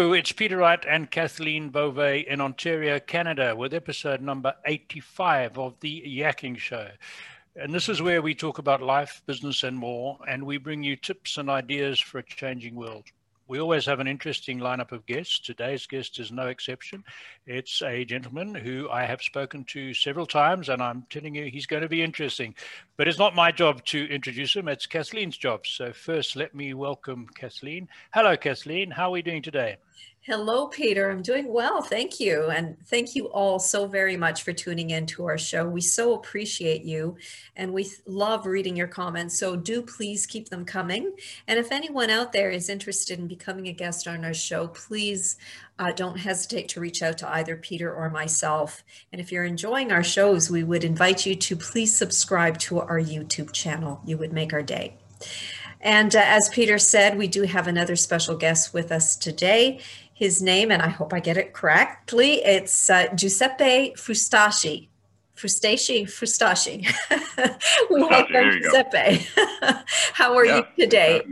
It's Peter Wright and Kathleen Beauvais in Ontario, Canada, with episode number 85 of the Yakking Show. And this is where we talk about life, business, and more, and we bring you tips and ideas for a changing world. We always have an interesting lineup of guests. Today's guest is no exception. It's a gentleman who I have spoken to several times, and I'm telling you, he's going to be interesting. But it's not my job to introduce him, it's Kathleen's job. So, first, let me welcome Kathleen. Hello, Kathleen. How are we doing today? Hello, Peter. I'm doing well. Thank you. And thank you all so very much for tuning in to our show. We so appreciate you and we love reading your comments. So do please keep them coming. And if anyone out there is interested in becoming a guest on our show, please uh, don't hesitate to reach out to either Peter or myself. And if you're enjoying our shows, we would invite you to please subscribe to our YouTube channel. You would make our day. And uh, as Peter said, we do have another special guest with us today his name, and I hope I get it correctly. It's uh, Giuseppe Frustaci. Frustaci, Frustaci. we welcome Giuseppe. How are yeah, you today?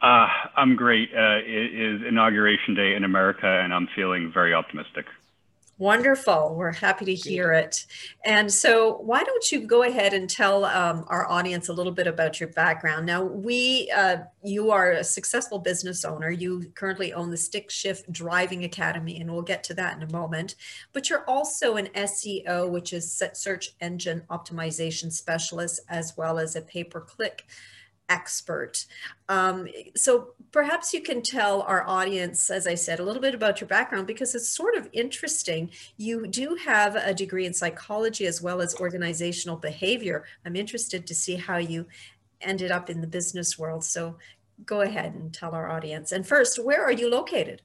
Uh, I'm great. Uh, it is inauguration day in America, and I'm feeling very optimistic. Wonderful. We're happy to hear it. And so, why don't you go ahead and tell um, our audience a little bit about your background? Now, we, uh, you are a successful business owner. You currently own the Stick Shift Driving Academy, and we'll get to that in a moment. But you're also an SEO, which is search engine optimization specialist, as well as a pay per click expert. Um, so perhaps you can tell our audience, as I said, a little bit about your background because it's sort of interesting. You do have a degree in psychology as well as organizational behavior. I'm interested to see how you ended up in the business world. So go ahead and tell our audience. And first, where are you located?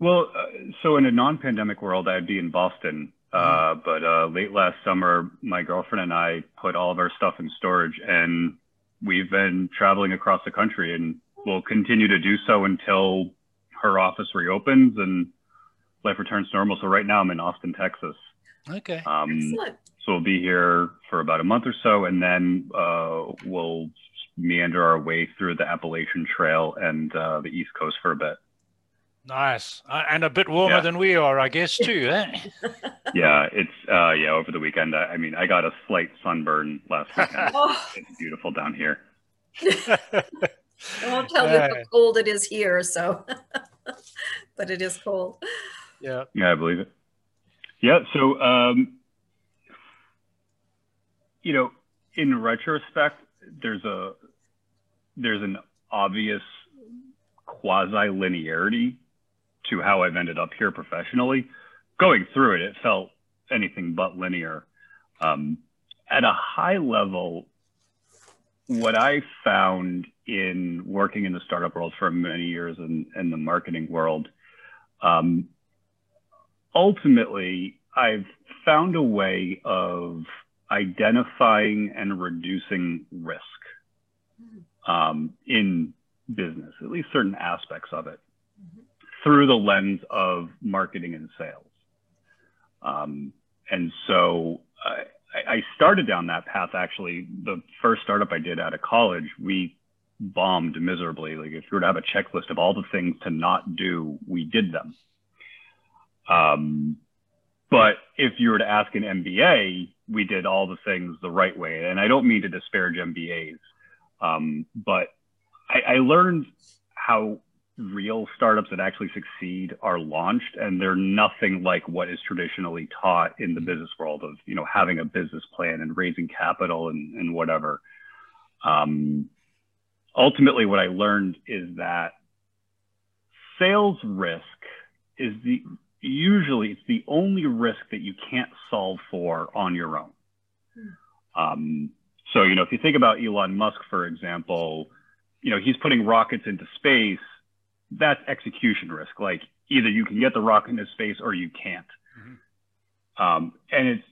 Well, uh, so in a non-pandemic world, I'd be in Boston. Uh, mm-hmm. but uh, late last summer, my girlfriend and I put all of our stuff in storage and we've been traveling across the country and we'll continue to do so until her office reopens and life returns to normal. So right now I'm in Austin, Texas. Okay. Um, Excellent. So we'll be here for about a month or so, and then uh, we'll meander our way through the Appalachian Trail and uh, the East Coast for a bit. Nice, uh, and a bit warmer yeah. than we are, I guess, too. Eh? yeah, it's uh, yeah. Over the weekend, I, I mean, I got a slight sunburn last weekend. oh. It's beautiful down here. I won't tell you how cold it is here, so, but it is cold. Yeah. Yeah, I believe it. Yeah. So, um, you know, in retrospect, there's a there's an obvious quasi linearity to how I've ended up here professionally. Going through it, it felt anything but linear. Um, at a high level, what I found in working in the startup world for many years and in, in the marketing world, um, ultimately, I've found a way of identifying and reducing risk um, in business, at least certain aspects of it through the lens of marketing and sales. Um, and so I, I started down that path actually. The first startup I did out of college, we bombed miserably. Like if you were to have a checklist of all the things to not do, we did them. Um, but if you were to ask an MBA, we did all the things the right way. And I don't mean to disparage MBAs, um, but I, I learned how real startups that actually succeed are launched and they're nothing like what is traditionally taught in the business world of you know having a business plan and raising capital and, and whatever. Um, ultimately what i learned is that sales risk is the usually it's the only risk that you can't solve for on your own. Um, so you know if you think about elon musk for example you know he's putting rockets into space that's execution risk. Like either you can get the rock into space or you can't. Mm-hmm. Um, and it's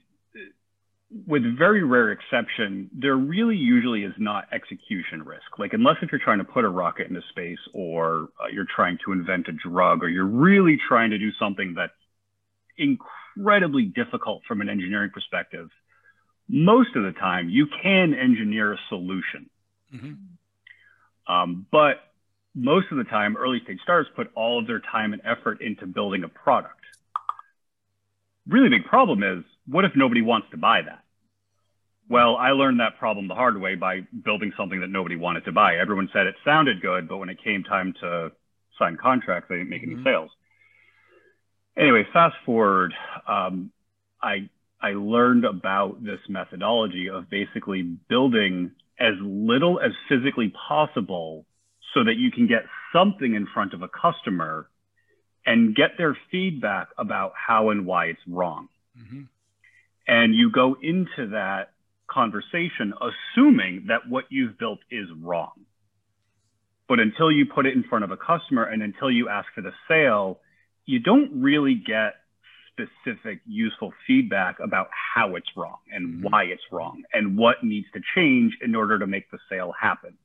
with very rare exception, there really usually is not execution risk. Like unless if you're trying to put a rocket into space or uh, you're trying to invent a drug or you're really trying to do something that's incredibly difficult from an engineering perspective, most of the time you can engineer a solution. Mm-hmm. Um, but most of the time, early stage startups put all of their time and effort into building a product. Really big problem is what if nobody wants to buy that? Well, I learned that problem the hard way by building something that nobody wanted to buy. Everyone said it sounded good, but when it came time to sign contracts, they didn't make any mm-hmm. sales. Anyway, fast forward, um, I I learned about this methodology of basically building as little as physically possible so that you can get something in front of a customer and get their feedback about how and why it's wrong. Mm-hmm. And you go into that conversation assuming that what you've built is wrong. But until you put it in front of a customer and until you ask for the sale, you don't really get specific useful feedback about how it's wrong and mm-hmm. why it's wrong and what needs to change in order to make the sale happen.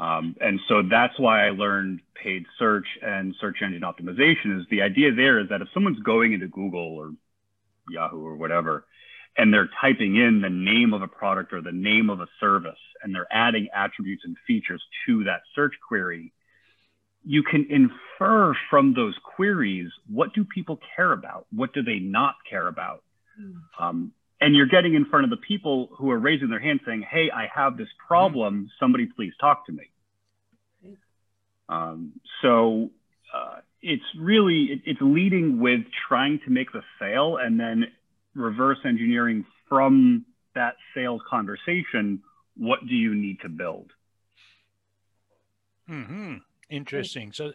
Um, and so that's why I learned paid search and search engine optimization is the idea there is that if someone's going into Google or Yahoo or whatever, and they're typing in the name of a product or the name of a service, and they're adding attributes and features to that search query, you can infer from those queries what do people care about? What do they not care about? Mm. Um, and you're getting in front of the people who are raising their hand saying, Hey, I have this problem. Mm. Somebody please talk to me. Um, so uh, it's really, it, it's leading with trying to make the sale and then reverse engineering from that sales conversation. What do you need to build? Hmm. Interesting. So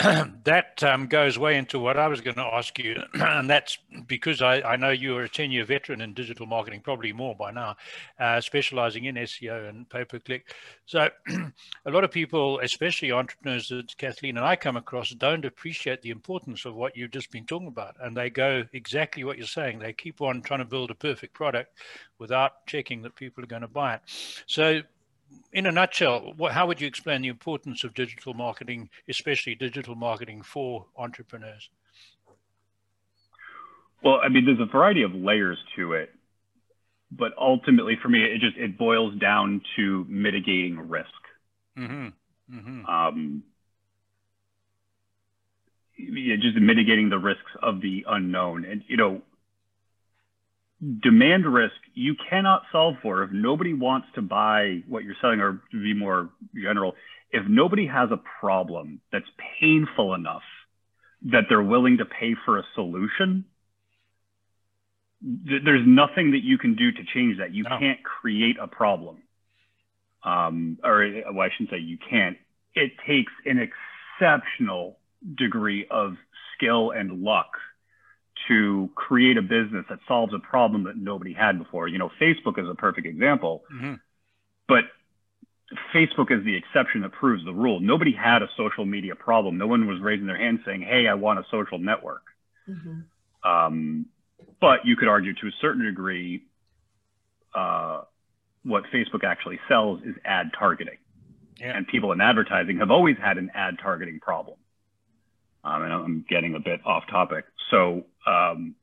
that um, goes way into what I was going to ask you, and that's because I, I know you're a 10 year veteran in digital marketing, probably more by now, uh, specializing in SEO and pay per click. So, a lot of people, especially entrepreneurs that Kathleen and I come across, don't appreciate the importance of what you've just been talking about. And they go exactly what you're saying. They keep on trying to build a perfect product without checking that people are going to buy it. So, in a nutshell, what, how would you explain the importance of digital marketing, especially digital marketing for entrepreneurs? Well, I mean, there's a variety of layers to it, but ultimately, for me, it just it boils down to mitigating risk. Mm-hmm. Mm-hmm. Um, yeah, just mitigating the risks of the unknown, and you know, demand risk you cannot solve for if nobody wants to buy what you're selling or to be more general. If nobody has a problem that's painful enough that they're willing to pay for a solution th- there's nothing that you can do to change that. You no. can't create a problem. Um, or well, i shouldn't say you can't. It takes an exceptional degree of skill and luck to create a business that solves a problem that nobody had before. You know, Facebook is a perfect example, mm-hmm. but Facebook is the exception that proves the rule. Nobody had a social media problem. No one was raising their hand saying, "Hey, I want a social network." Mm-hmm. Um, but you could argue to a certain degree, uh, what Facebook actually sells is ad targeting, yeah. and people in advertising have always had an ad targeting problem. Um, and I'm getting a bit off topic. So um,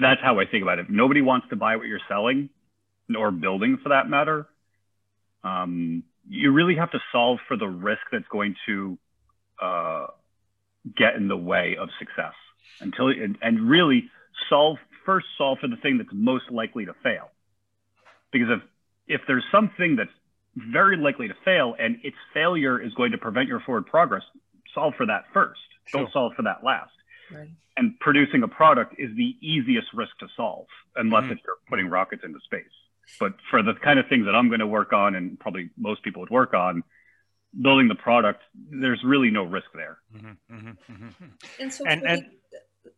that's how I think about it. If nobody wants to buy what you're selling or building for that matter, um, you really have to solve for the risk that's going to uh, get in the way of success until and, and really solve first solve for the thing that's most likely to fail. Because if if there's something that's very likely to fail and its failure is going to prevent your forward progress, solve for that first. Sure. Don't solve for that last. Right. And producing a product is the easiest risk to solve, unless mm-hmm. if you're putting rockets into space. But for the kind of things that I'm going to work on, and probably most people would work on, building the product, there's really no risk there. Mm-hmm, mm-hmm, mm-hmm. and so, and, and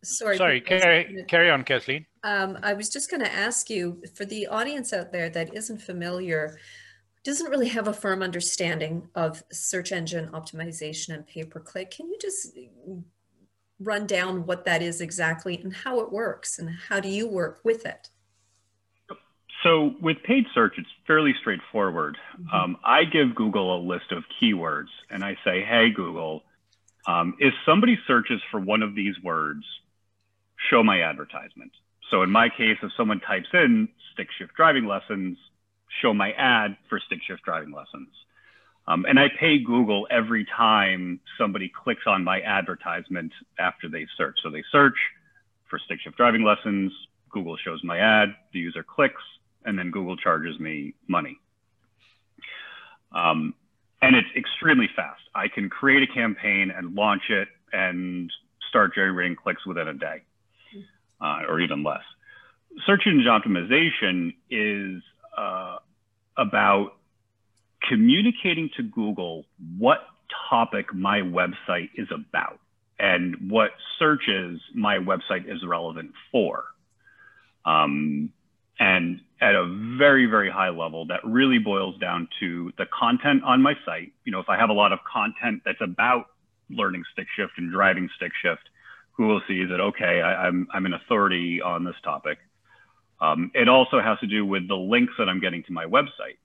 sorry, sorry, carry, carry on, Kathleen. Um, I was just going to ask you for the audience out there that isn't familiar doesn't really have a firm understanding of search engine optimization and pay per click. Can you just run down what that is exactly and how it works and how do you work with it? So with paid search, it's fairly straightforward. Mm-hmm. Um, I give Google a list of keywords and I say, hey, Google, um, if somebody searches for one of these words, show my advertisement. So in my case, if someone types in stick shift driving lessons, show my ad for stick shift driving lessons. Um, and I pay Google every time somebody clicks on my advertisement after they search. So they search for stick shift driving lessons, Google shows my ad, the user clicks, and then Google charges me money. Um, and it's extremely fast. I can create a campaign and launch it and start generating clicks within a day uh, or even less. Search engine optimization is uh, about communicating to Google what topic my website is about and what searches my website is relevant for. Um, and at a very, very high level, that really boils down to the content on my site. You know, if I have a lot of content that's about learning stick shift and driving stick shift, Google sees that, okay, I, I'm, I'm an authority on this topic. Um, it also has to do with the links that I'm getting to my website.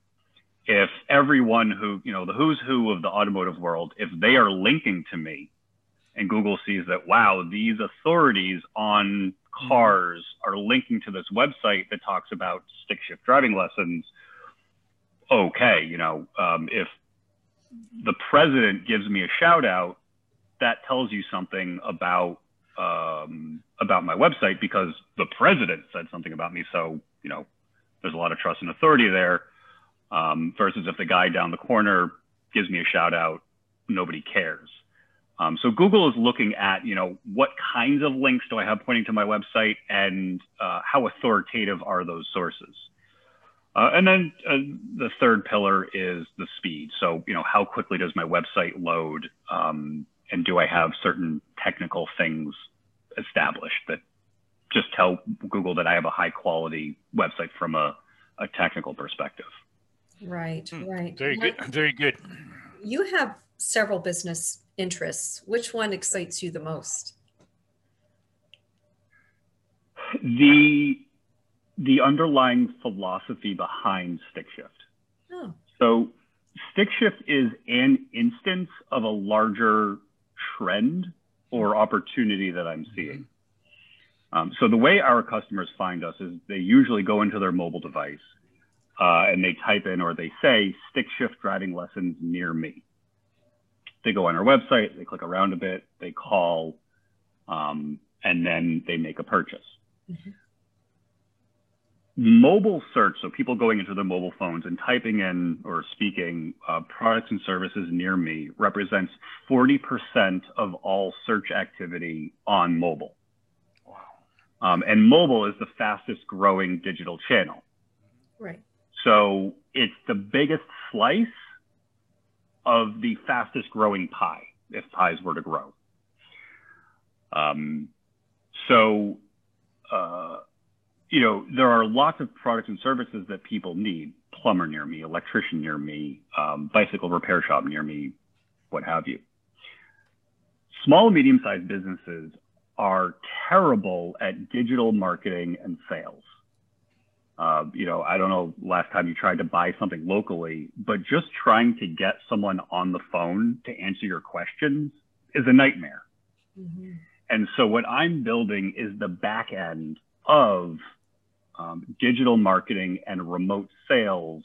If everyone who, you know, the who's who of the automotive world, if they are linking to me and Google sees that, wow, these authorities on cars are linking to this website that talks about stick shift driving lessons, okay, you know, um, if the president gives me a shout out, that tells you something about um, about my website because the president said something about me. So, you know, there's a lot of trust and authority there. Um, versus if the guy down the corner gives me a shout out, nobody cares. Um, so Google is looking at, you know, what kinds of links do I have pointing to my website and uh, how authoritative are those sources? Uh, and then uh, the third pillar is the speed. So, you know, how quickly does my website load? Um, and do I have certain technical things established that just tell Google that I have a high quality website from a, a technical perspective? Right, hmm. right. Very good. Very good. You have several business interests. Which one excites you the most? The the underlying philosophy behind stick shift. Oh. So stick shift is an instance of a larger trend or opportunity that I'm seeing. Um, so the way our customers find us is they usually go into their mobile device uh, and they type in or they say stick shift driving lessons near me. They go on our website, they click around a bit, they call, um, and then they make a purchase. Mm-hmm mobile search, so people going into their mobile phones and typing in or speaking uh, products and services near me represents 40% of all search activity on mobile. Wow. Um, and mobile is the fastest growing digital channel. Right. So it's the biggest slice of the fastest growing pie, if pies were to grow. Um, so, uh, you know, there are lots of products and services that people need. Plumber near me, electrician near me, um, bicycle repair shop near me, what have you. Small and medium sized businesses are terrible at digital marketing and sales. Uh, you know, I don't know last time you tried to buy something locally, but just trying to get someone on the phone to answer your questions is a nightmare. Mm-hmm. And so what I'm building is the back end of um, digital marketing and remote sales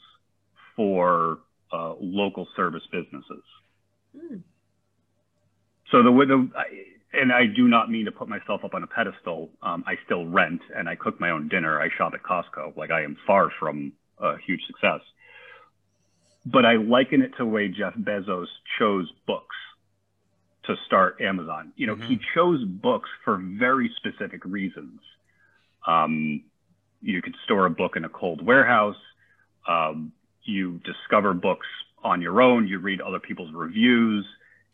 for uh, local service businesses. Mm. So the, way the and I do not mean to put myself up on a pedestal. Um, I still rent and I cook my own dinner. I shop at Costco. Like I am far from a huge success. But I liken it to the way Jeff Bezos chose books to start Amazon. You know, mm-hmm. he chose books for very specific reasons. Um, you could store a book in a cold warehouse. Um, you discover books on your own. You read other people's reviews.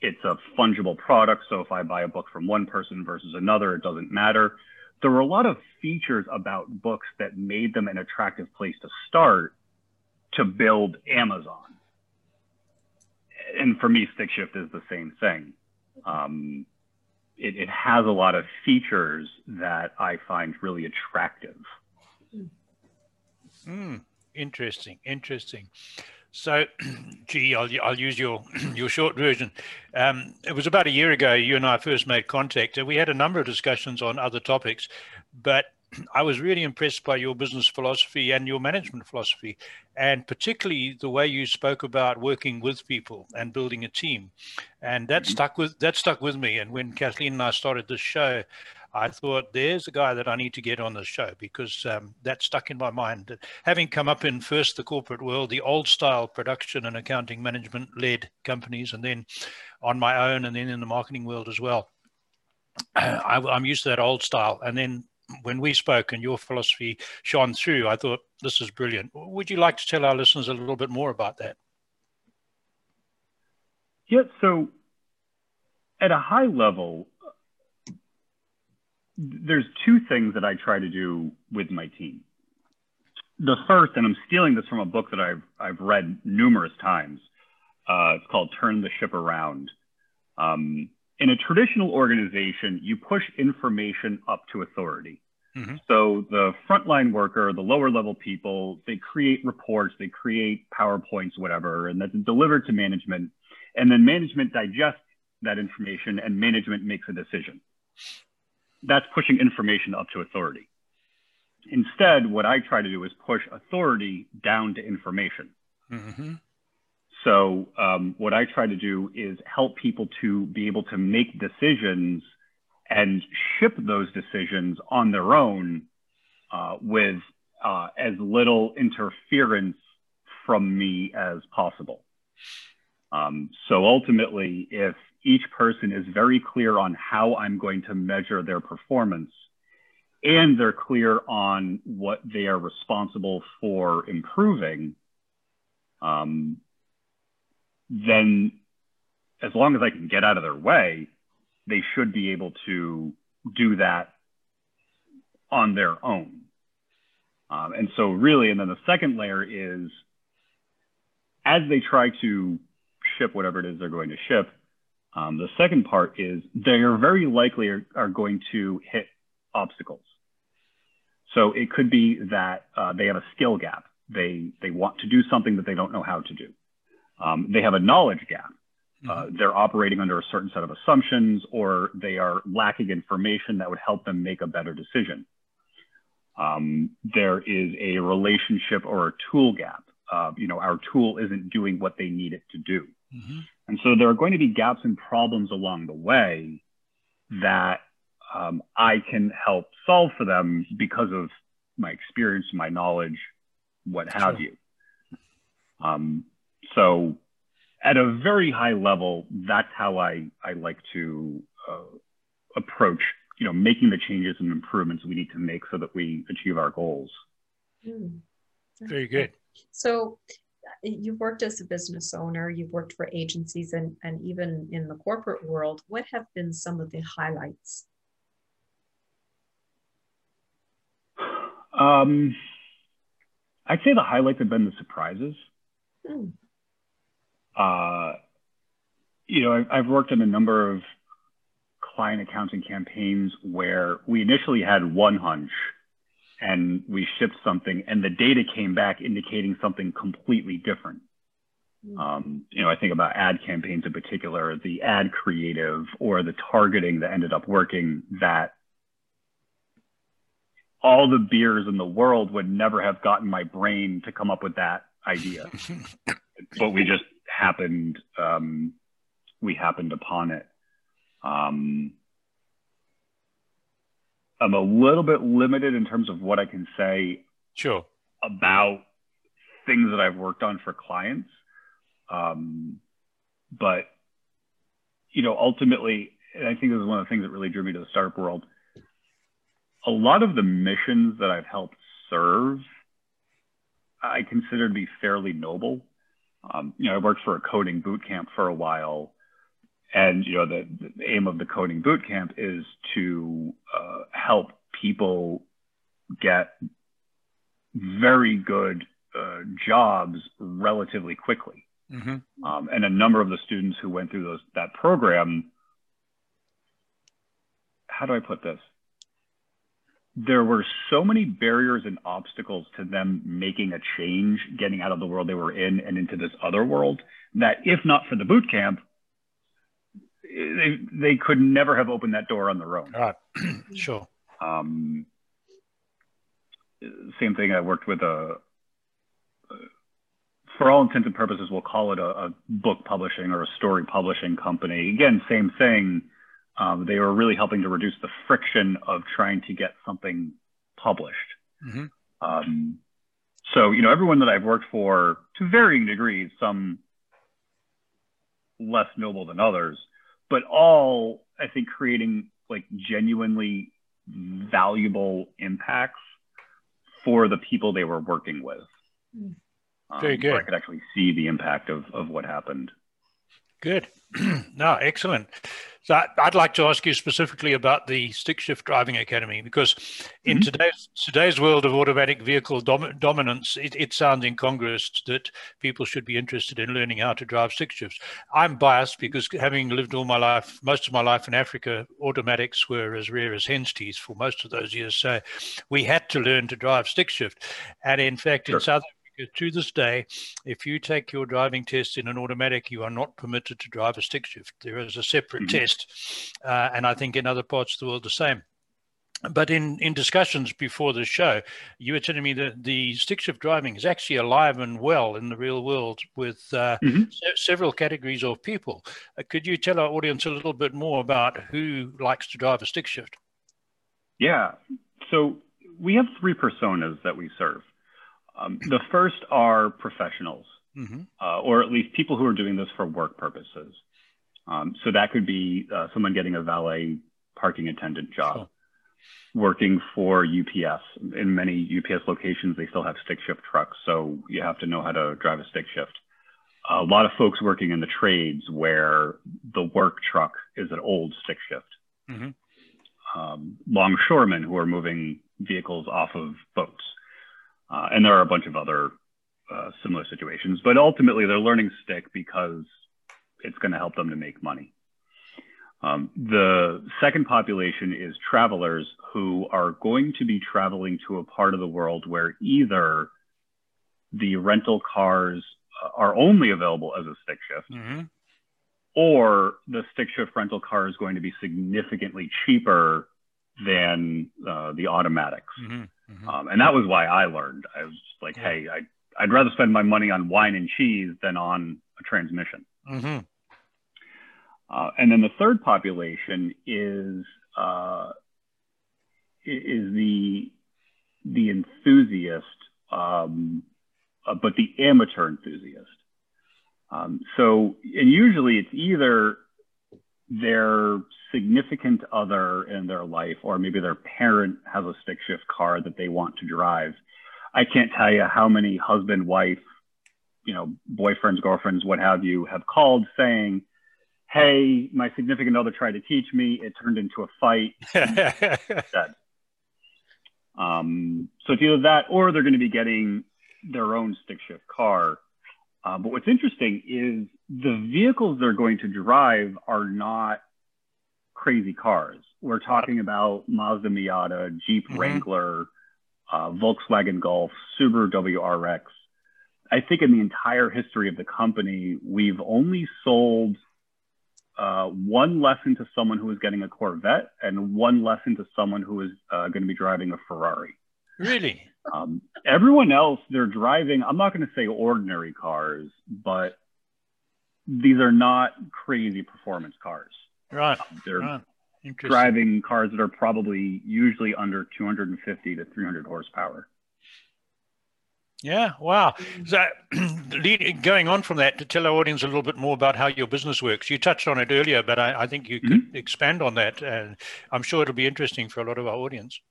It's a fungible product. So if I buy a book from one person versus another, it doesn't matter. There were a lot of features about books that made them an attractive place to start to build Amazon. And for me, Stick Shift is the same thing. Um, it, it has a lot of features that I find really attractive. Mm, interesting, interesting. So, gee, I'll, I'll use your your short version. Um, it was about a year ago you and I first made contact, and we had a number of discussions on other topics. But I was really impressed by your business philosophy and your management philosophy, and particularly the way you spoke about working with people and building a team, and that mm-hmm. stuck with that stuck with me. And when Kathleen and I started this show, I thought there's a guy that I need to get on the show because um, that stuck in my mind. Having come up in first the corporate world, the old style production and accounting management led companies, and then on my own, and then in the marketing world as well. I, I'm used to that old style. And then when we spoke and your philosophy shone through, I thought this is brilliant. Would you like to tell our listeners a little bit more about that? Yeah, so at a high level, there's two things that I try to do with my team. The first, and I'm stealing this from a book that I've I've read numerous times. Uh, it's called "Turn the Ship Around." Um, in a traditional organization, you push information up to authority. Mm-hmm. So the frontline worker, the lower level people, they create reports, they create PowerPoints, whatever, and that's delivered to management. And then management digests that information and management makes a decision that's pushing information up to authority. Instead, what I try to do is push authority down to information. Mm-hmm. So, um, what I try to do is help people to be able to make decisions and ship those decisions on their own uh, with uh, as little interference from me as possible. Um, so ultimately, if each person is very clear on how I'm going to measure their performance and they're clear on what they are responsible for improving, um, then as long as I can get out of their way, they should be able to do that on their own. Um, and so, really, and then the second layer is as they try to ship whatever it is they're going to ship, um, the second part is they are very likely are, are, going to hit obstacles. So it could be that uh, they have a skill gap. They they want to do something that they don't know how to do. Um, they have a knowledge gap. Uh, mm-hmm. they're operating under a certain set of assumptions, or they are lacking information that would help them make a better decision. Um, there is a relationship or a tool gap. Uh, you know, our tool isn't doing what they need it to do. Mm-hmm. And so there are going to be gaps and problems along the way that um, I can help solve for them because of my experience, my knowledge, what have sure. you. Um, so at a very high level, that's how I, I like to uh, approach, you know, making the changes and improvements we need to make so that we achieve our goals. Mm. Very good. So you've worked as a business owner, you've worked for agencies and, and even in the corporate world. What have been some of the highlights? Um, I'd say the highlights have been the surprises. Hmm. Uh, you know, I've, I've worked in a number of client accounting campaigns where we initially had one hunch and we shipped something and the data came back indicating something completely different. Hmm. Um, you know, I think about ad campaigns in particular, the ad creative or the targeting that ended up working that all the beers in the world would never have gotten my brain to come up with that idea. but we just happened, um, we happened upon it. Um, I'm a little bit limited in terms of what I can say sure about things that I've worked on for clients. Um, but you know, ultimately, and I think this is one of the things that really drew me to the startup world. A lot of the missions that I've helped serve, I consider to be fairly noble. Um, you know, I worked for a coding boot camp for a while, and you know the, the, aim of the coding bootcamp is to uh, help people get very good uh, jobs relatively quickly. Mm-hmm. Um, and a number of the students who went through those that program, how do I put this? There were so many barriers and obstacles to them making a change, getting out of the world they were in and into this other world, that if not for the boot camp, they they could never have opened that door on their own. Uh, sure. Um, same thing. I worked with a, for all intents and purposes, we'll call it a, a book publishing or a story publishing company. Again, same thing. Um, they were really helping to reduce the friction of trying to get something published. Mm-hmm. Um, so, you know, everyone that I've worked for to varying degrees, some less noble than others, but all, I think, creating like genuinely valuable impacts for the people they were working with. Mm. Um, Very good. I could actually see the impact of, of what happened. Good. no, excellent. So I'd like to ask you specifically about the Stick Shift Driving Academy because in mm-hmm. today's today's world of automatic vehicle dom- dominance, it, it, sounds incongruous that people should be interested in learning how to drive stick shifts. I'm biased because having lived all my life, most of my life in Africa, automatics were as rare as hen's teeth for most of those years. So we had to learn to drive stick shift, and in fact, sure. in South to this day, if you take your driving test in an automatic, you are not permitted to drive a stick shift. There is a separate mm-hmm. test, uh, and I think in other parts of the world the same. But in, in discussions before the show, you were telling me that the stick shift driving is actually alive and well in the real world with uh, mm-hmm. se- several categories of people. Uh, could you tell our audience a little bit more about who likes to drive a stick shift? Yeah. So we have three personas that we serve. Um, the first are professionals, mm-hmm. uh, or at least people who are doing this for work purposes. Um, so that could be uh, someone getting a valet parking attendant job, sure. working for UPS. In many UPS locations, they still have stick shift trucks, so you have to know how to drive a stick shift. A lot of folks working in the trades where the work truck is an old stick shift. Mm-hmm. Um, longshoremen who are moving vehicles off of boats. Uh, and there are a bunch of other uh, similar situations, but ultimately they're learning stick because it's going to help them to make money. Um, the second population is travelers who are going to be traveling to a part of the world where either the rental cars uh, are only available as a stick shift, mm-hmm. or the stick shift rental car is going to be significantly cheaper than uh, the automatics. Mm-hmm. Mm-hmm. Um, and that was why I learned. I was like, yeah. hey, I, I'd rather spend my money on wine and cheese than on a transmission. Mm-hmm. Uh, and then the third population is uh, is the the enthusiast, um, uh, but the amateur enthusiast. Um, so, and usually it's either their significant other in their life, or maybe their parent has a stick shift car that they want to drive. I can't tell you how many husband, wife, you know, boyfriends, girlfriends, what have you, have called saying, Hey, my significant other tried to teach me. It turned into a fight. um, so it's either that or they're going to be getting their own stick shift car. Uh, but what's interesting is the vehicles they're going to drive are not crazy cars. We're talking about Mazda Miata, Jeep mm-hmm. Wrangler, uh, Volkswagen Golf, Subaru WRX. I think in the entire history of the company, we've only sold uh, one lesson to someone who is getting a Corvette and one lesson to someone who is uh, going to be driving a Ferrari. Really? Um, everyone else, they're driving, I'm not going to say ordinary cars, but these are not crazy performance cars. Right. Um, they're right. driving cars that are probably usually under 250 to 300 horsepower. Yeah, wow. So, going on from that, to tell our audience a little bit more about how your business works. You touched on it earlier, but I, I think you could mm-hmm. expand on that. And I'm sure it'll be interesting for a lot of our audience.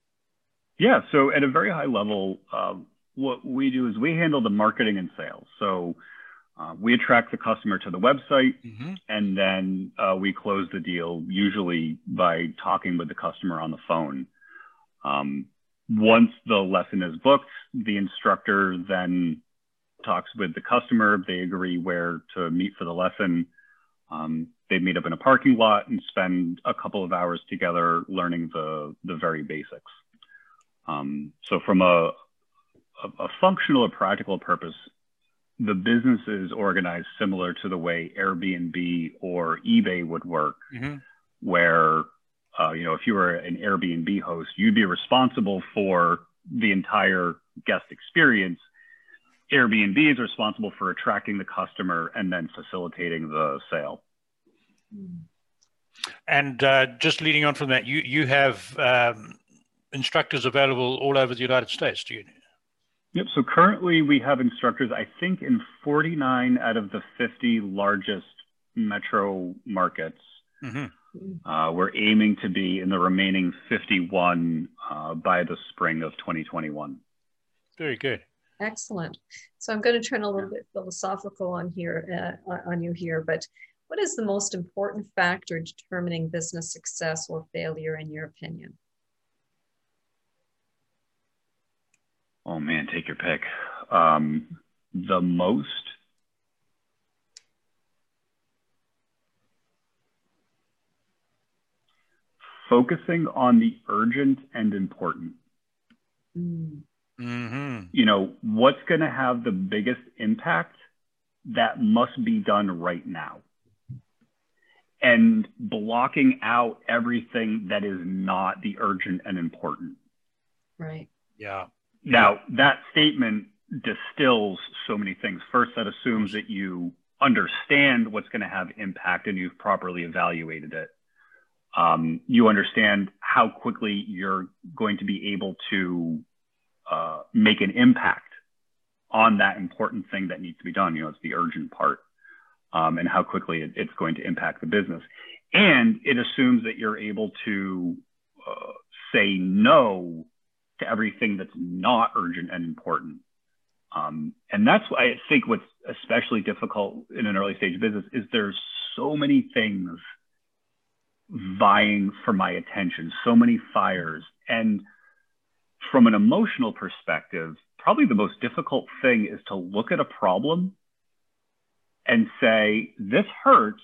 Yeah. So, at a very high level, uh, what we do is we handle the marketing and sales. So, uh, we attract the customer to the website mm-hmm. and then uh, we close the deal usually by talking with the customer on the phone. Um, once the lesson is booked, the instructor then talks with the customer. They agree where to meet for the lesson. Um, they meet up in a parking lot and spend a couple of hours together learning the, the very basics. Um, so from a, a, a functional or practical purpose, the business is organized similar to the way Airbnb or eBay would work, mm-hmm. where uh, you know if you were an Airbnb host, you'd be responsible for the entire guest experience. Airbnb is responsible for attracting the customer and then facilitating the sale. And uh, just leading on from that, you you have um, instructors available all over the United States, do you? Yep. So currently we have instructors, I think, in 49 out of the 50 largest metro markets. Mm-hmm. Uh, we're aiming to be in the remaining 51 uh, by the spring of 2021. Very good. Excellent. So I'm going to turn a little bit philosophical on here uh, on you here, but what is the most important factor determining business success or failure in your opinion? Oh man, take your pick. Um, the most focusing on the urgent and important. Mm. Mm-hmm. You know, what's going to have the biggest impact that must be done right now. And blocking out everything that is not the urgent and important. Right. Yeah. Now, that statement distills so many things. First, that assumes that you understand what's going to have impact and you've properly evaluated it. Um, you understand how quickly you're going to be able to uh, make an impact on that important thing that needs to be done. You know, it's the urgent part um, and how quickly it, it's going to impact the business. And it assumes that you're able to uh, say no to everything that's not urgent and important. Um, and that's why I think what's especially difficult in an early stage business is there's so many things vying for my attention, so many fires. And from an emotional perspective, probably the most difficult thing is to look at a problem and say, this hurts,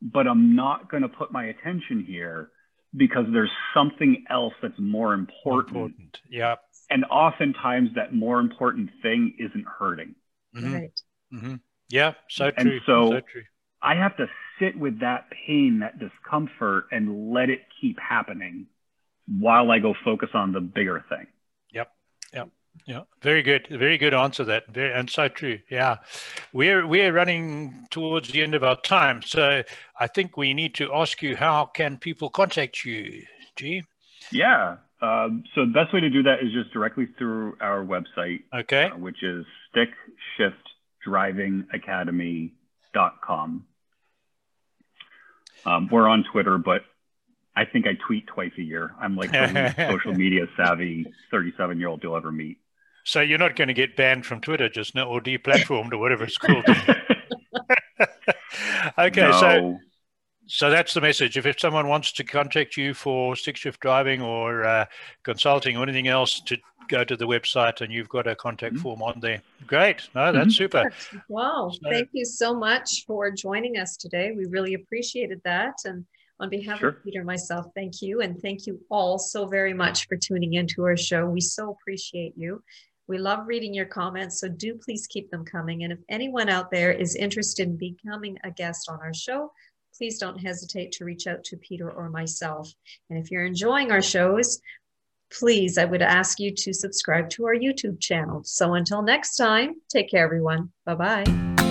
but I'm not going to put my attention here because there's something else that's more important. important. Yeah. And oftentimes that more important thing isn't hurting. Mm-hmm. Right. Mm-hmm. Yeah. So true. And so, so true. I have to sit with that pain, that discomfort, and let it keep happening while I go focus on the bigger thing. Yep. Yep. Yeah, very good, very good answer. That very and so true. Yeah, we're we're running towards the end of our time, so I think we need to ask you how can people contact you, G? Yeah, um, so the best way to do that is just directly through our website, okay, uh, which is stickshiftdrivingacademy.com. Um, we're on Twitter, but I think I tweet twice a year. I'm like the social media savvy 37 year old you'll ever meet. So you're not going to get banned from Twitter just now or deplatformed or whatever it's called. okay, no. so so that's the message. If, if someone wants to contact you for stick shift driving or uh, consulting or anything else, to go to the website and you've got a contact mm-hmm. form on there. Great. No, that's mm-hmm. super. Wow. So, Thank you so much for joining us today. We really appreciated that. And on behalf sure. of Peter and myself, thank you. And thank you all so very much for tuning into our show. We so appreciate you. We love reading your comments, so do please keep them coming. And if anyone out there is interested in becoming a guest on our show, please don't hesitate to reach out to Peter or myself. And if you're enjoying our shows, please, I would ask you to subscribe to our YouTube channel. So until next time, take care, everyone. Bye bye.